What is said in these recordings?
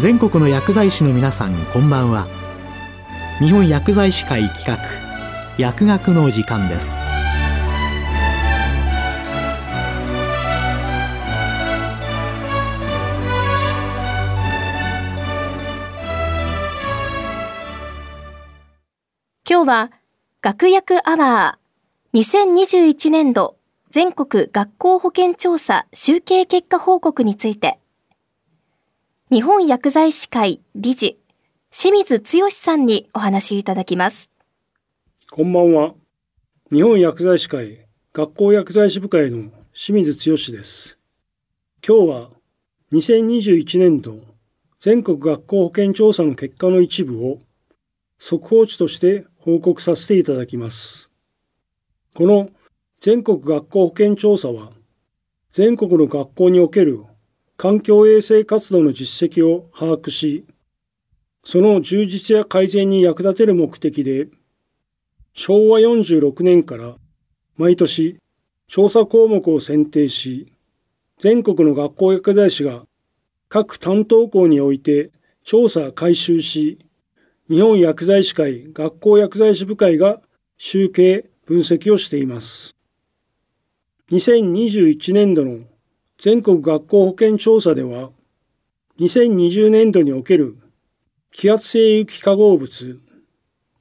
全国の薬剤師の皆さんこんばんは。日本薬剤師会企画薬学の時間です。今日は学薬アワー2021年度全国学校保健調査集計結果報告について。日本薬剤師会理事清水剛さんにお話いただきます。こんばんは。日本薬剤師会学校薬剤師部会の清水剛です。今日は2021年度全国学校保健調査の結果の一部を速報値として報告させていただきます。この全国学校保健調査は、全国の学校における環境衛生活動の実績を把握し、その充実や改善に役立てる目的で、昭和46年から毎年調査項目を選定し、全国の学校薬剤師が各担当校において調査回収し、日本薬剤師会学校薬剤師部会が集計分析をしています。2021年度の全国学校保健調査では、2020年度における気圧性有機化合物、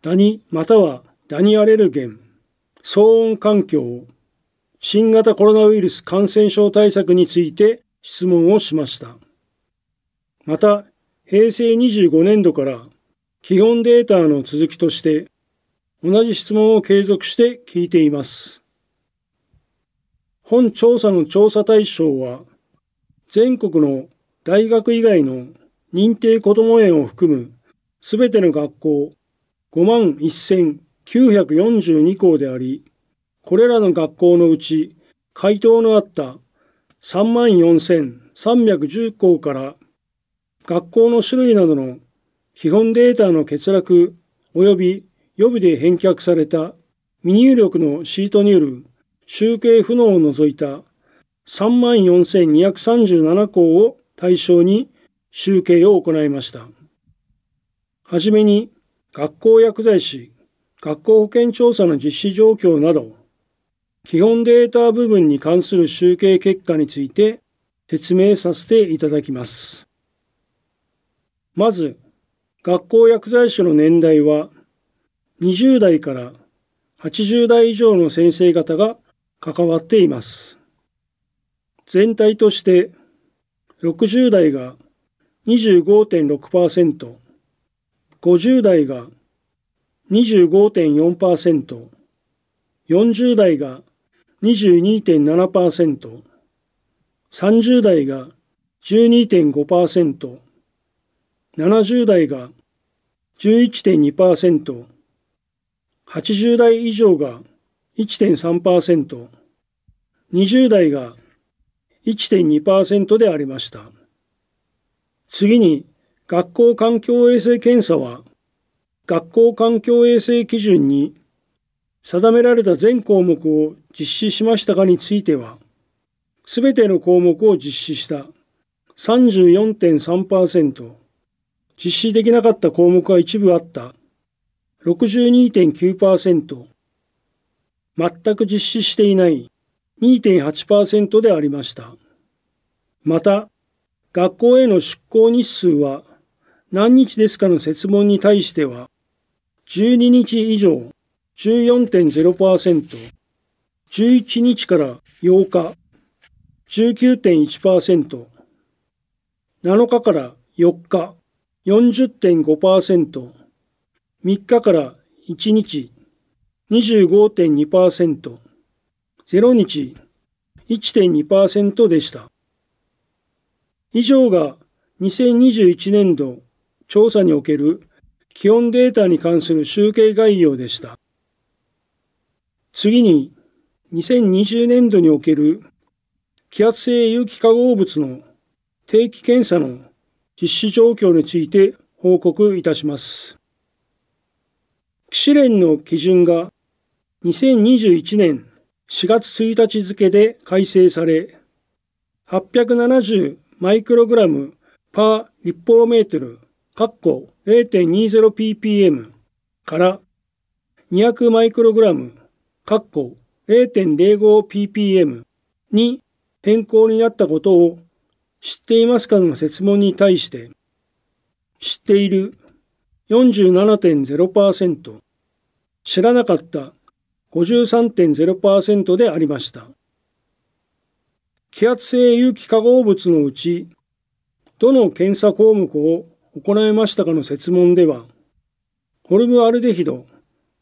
ダニまたはダニアレルゲン、騒音環境、新型コロナウイルス感染症対策について質問をしました。また、平成25年度から基本データの続きとして同じ質問を継続して聞いています。本調査の調査対象は全国の大学以外の認定こども園を含むすべての学校5万1942校であり、これらの学校のうち回答のあった3万4310校から学校の種類などの基本データの欠落及び予備で返却された未入力のシートによる集計不能を除いた34,237校を対象に集計を行いました。はじめに学校薬剤師、学校保健調査の実施状況など、基本データ部分に関する集計結果について説明させていただきます。まず、学校薬剤師の年代は20代から80代以上の先生方が関わっています。全体として60代が25.6%、50代が25.4%、40代が22.7%、30代が12.5%、70代が11.2%、80代以上が1.3%、20代が1.2%でありました。次に、学校環境衛生検査は、学校環境衛生基準に定められた全項目を実施しましたかについては、すべての項目を実施した。34.3%、実施できなかった項目が一部あった。62.9%、全く実施していない2.8%でありました。また、学校への出向日数は何日ですかの設問に対しては、12日以上14.0%、11日から8日19.1%、7日から4日40.5%、3日から1日25.2%、0日1.2%でした。以上が2021年度調査における基本データに関する集計概要でした。次に2020年度における気圧性有機化合物の定期検査の実施状況について報告いたします。騎士連の基準が2021年4月1日付で改正され、870マイクログラムパー立方メートル、括弧 0.20ppm から200マイクログラム、括弧 0.05ppm に変更になったことを知っていますかの質問に対して、知っている47.0%、知らなかった53.0%でありました。気圧性有機化合物のうち、どの検査項目を行いましたかの設問では、ホルムアルデヒド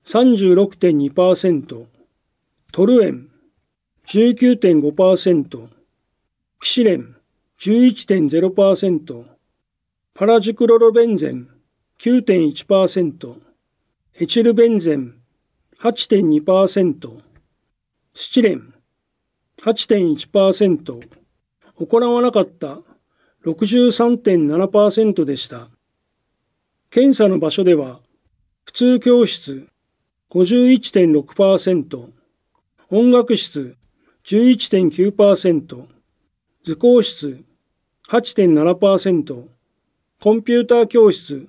36.2%、トルエン19.5%、キシレン11.0%、パラジクロロベンゼン9.1%、エチルベンゼン8.2%、スチレン8.1%、行わなかった。63.7%でした。検査の場所では、普通教室。51.6%、音楽室。11.9%、図工室。8.7%、コンピューター教室。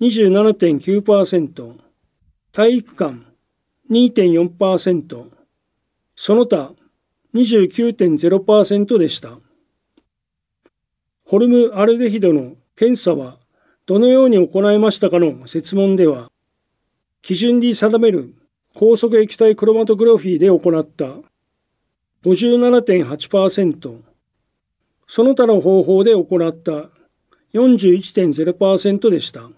27.9%、体育館。2.4%、その他29.0%でした。ホルムアルデヒドの検査はどのように行いましたかの設問では、基準に定める高速液体クロマトグラフィーで行った57.8%、その他の方法で行った41.0%でした。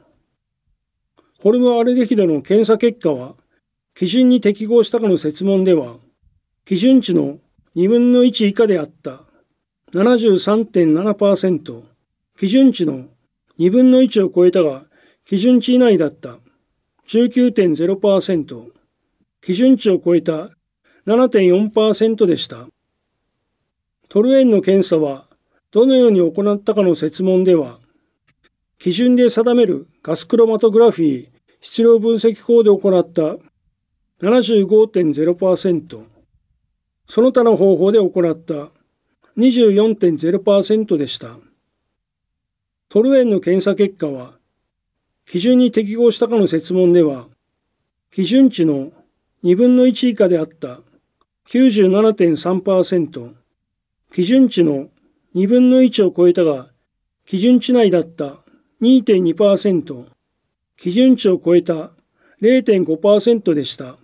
ホルムアルデヒドの検査結果は、基準に適合したかの設問では、基準値の2分の1以下であった。73.7%、基準値の2分の1を超えたが基準値以内だった。19.0%、基準値を超えた。7.4%でした。トルエンの検査はどのように行ったかの設問では、基準で定めるガスクロマトグラフィー質量分析法で行った。75.0%、その他の方法で行った。24.0%でした。トルエンの検査結果は、基準に適合したかの設問では、基準値の2分の1以下であった。97.3%、基準値の2分の1を超えたが、基準値内だった。2.2%、基準値を超えた。0.5%でした。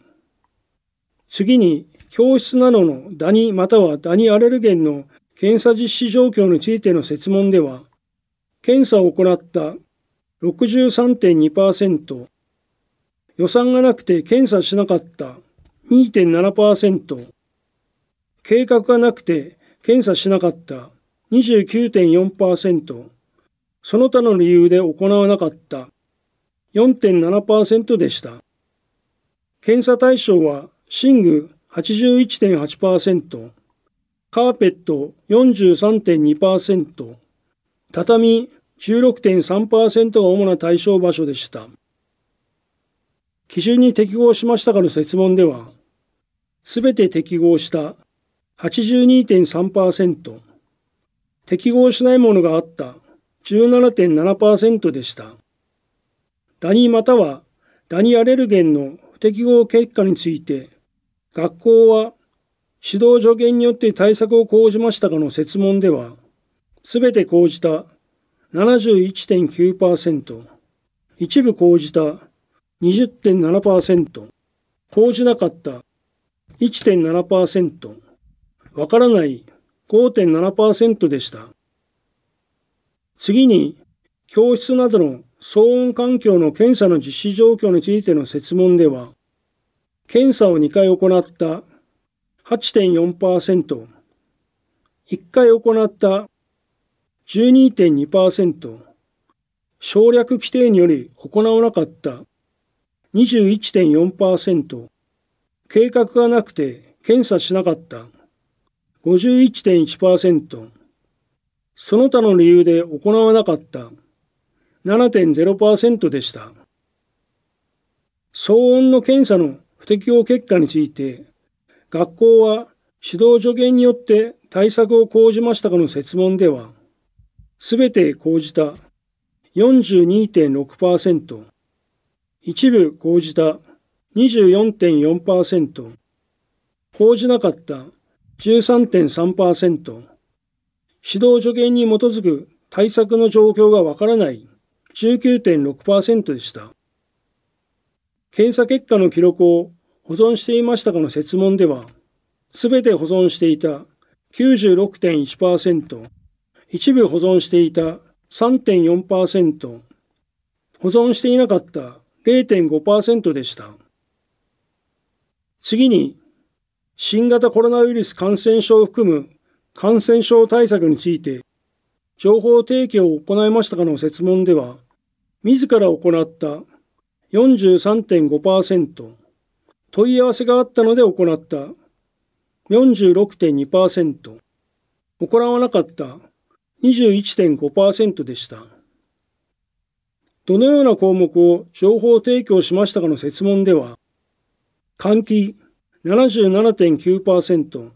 次に教室などのダニまたはダニアレルゲンの検査実施状況についての設問では、検査を行った63.2%、予算がなくて検査しなかった2.7%、計画がなくて検査しなかった29.4%、その他の理由で行わなかった4.7%でした。検査対象は寝具81.8%、カーペット43.2%、畳16.3%が主な対象場所でした。基準に適合しましたかの設問では、すべて適合した。82.3%、適合しないものがあった。17.7%でした。ダニまたはダニアレルゲンの不適合結果について学校は指導助言によって対策を講じましたかの設問では、すべて講じた71.9%、一部講じた20.7%、講じなかった1.7%、わからない5.7%でした。次に、教室などの騒音環境の検査の実施状況についての設問では、検査を2回行った8.4%、1回行った12.2%、省略規定により行わなかった21.4%、計画がなくて検査しなかった51.1%、その他の理由で行わなかった7.0%でした。騒音の検査の適応結果について、学校は指導助言によって対策を講じましたかの設問では、すべて講じた42.6%、一部講じた24.4%、講じなかった13.3%、指導助言に基づく対策の状況がわからない19.6%でした。検査結果の記録を保存していましたかの設問では、すべて保存していた96.1%、一部保存していた3.4%、保存していなかった0.5%でした。次に、新型コロナウイルス感染症を含む感染症対策について、情報提供を行いましたかの設問では、自ら行った43.5%、問い合わせがあったので行った。46.2%、行わなかった。21.5%でした。どのような項目を情報提供しましたかの設問では、換気77.9%、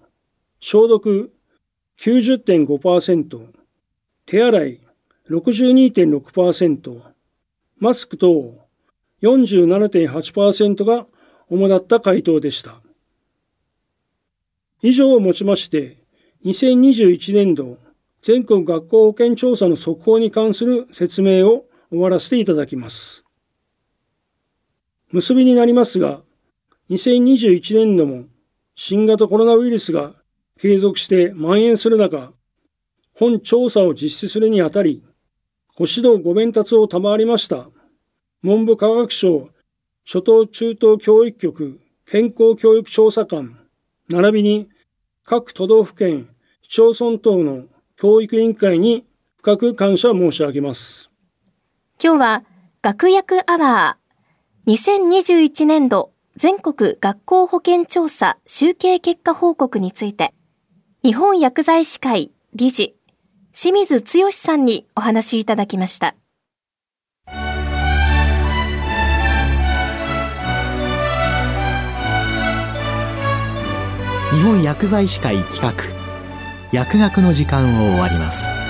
消毒90.5%、手洗い62.6%、マスク等47.8%が主だった回答でした。以上をもちまして、2021年度全国学校保健調査の速報に関する説明を終わらせていただきます。結びになりますが、2021年度も新型コロナウイルスが継続して蔓延する中、本調査を実施するにあたり、ご指導ご鞭達を賜りました。文部科学省初等中等教育局健康教育調査官、並びに各都道府県市町村等の教育委員会に深く感謝申し上げます。今日は学薬アワー2021年度全国学校保健調査集計結果報告について日本薬剤師会理事清水剛さんにお話いただきました。日本薬剤師会企画。薬学の時間を終わります。